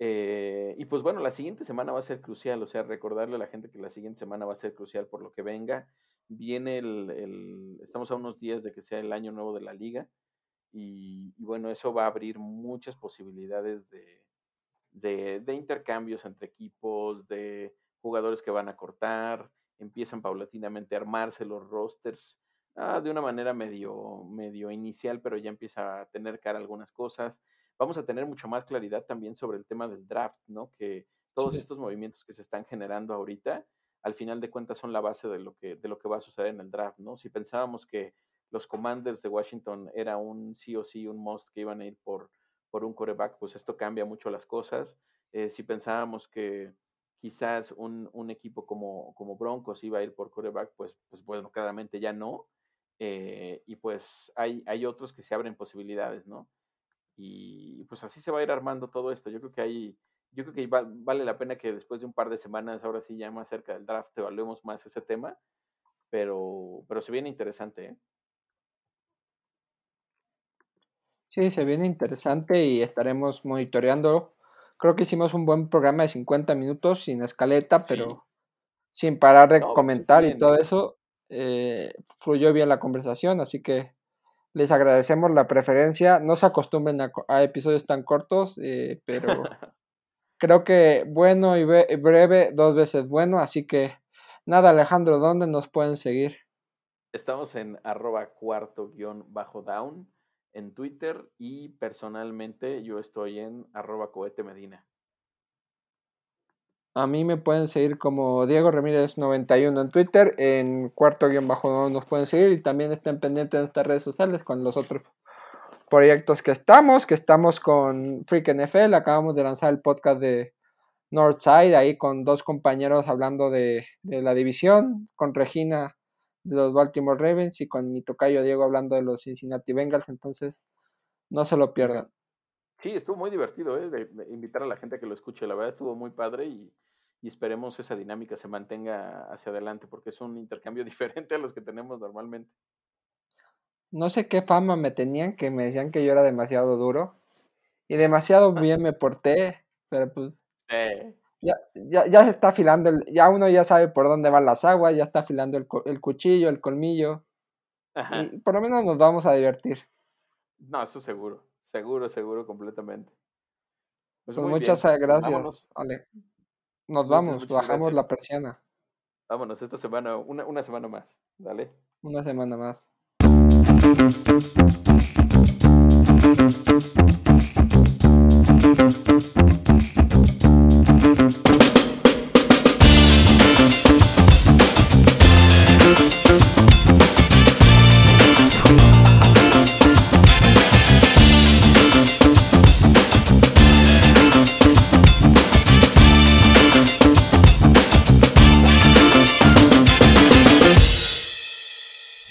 Eh, y pues bueno, la siguiente semana va a ser crucial, o sea, recordarle a la gente que la siguiente semana va a ser crucial por lo que venga. Viene el, el estamos a unos días de que sea el año nuevo de la liga y, bueno, eso va a abrir muchas posibilidades de, de, de, intercambios entre equipos, de jugadores que van a cortar, empiezan paulatinamente a armarse los rosters ah, de una manera medio, medio inicial, pero ya empieza a tener cara algunas cosas vamos a tener mucha más claridad también sobre el tema del draft, ¿no? Que todos estos movimientos que se están generando ahorita, al final de cuentas son la base de lo que, de lo que va a suceder en el draft, ¿no? Si pensábamos que los commanders de Washington era un sí o sí, un must que iban a ir por, por un coreback, pues esto cambia mucho las cosas. Eh, si pensábamos que quizás un, un, equipo como, como Broncos iba a ir por coreback, pues, pues bueno, claramente ya no. Eh, y pues hay, hay otros que se abren posibilidades, ¿no? Y pues así se va a ir armando todo esto. Yo creo que hay, yo creo que vale la pena que después de un par de semanas, ahora sí ya más cerca del draft, evaluemos más ese tema, pero, pero se viene interesante, ¿eh? Sí, se viene interesante y estaremos monitoreando. Creo que hicimos un buen programa de 50 minutos sin escaleta, pero sin parar de comentar y todo eso. Eh, fluyó bien la conversación, así que les agradecemos la preferencia. No se acostumbren a, episodios tan cortos, eh, pero (laughs) creo que bueno y breve, dos veces bueno, así que nada, Alejandro, ¿dónde nos pueden seguir? Estamos en arroba cuarto guion bajo down en Twitter y personalmente yo estoy en arroba cohete. A mí me pueden seguir como Diego Ramírez 91 en Twitter, en cuarto guion bajo nos pueden seguir y también estén pendientes de nuestras redes sociales con los otros proyectos que estamos, que estamos con Freak NFL, acabamos de lanzar el podcast de Northside, ahí con dos compañeros hablando de la división, con Regina de los Baltimore Ravens y con mi tocayo Diego hablando de los Cincinnati Bengals, entonces no se lo pierdan. Sí, estuvo muy divertido, ¿eh? de, invitar a la gente a que lo escuche, la verdad estuvo muy padre y, esperemos esa dinámica se mantenga hacia adelante porque es un intercambio (laughs) diferente a los que tenemos normalmente. No sé qué fama me tenían que me decían que yo era demasiado duro y demasiado (laughs) bien me porté, pero pues ya, ya, ya se está afilando, el, ya uno ya sabe por dónde van las aguas, ya está afilando el, el cuchillo, el colmillo. Y por lo menos nos vamos a divertir. No, eso seguro, seguro, seguro, completamente. Pues, pues muchas gracias, Ale. Nos vamos, bajamos la persiana. Vámonos, esta semana, una, una semana más, dale. Una semana más.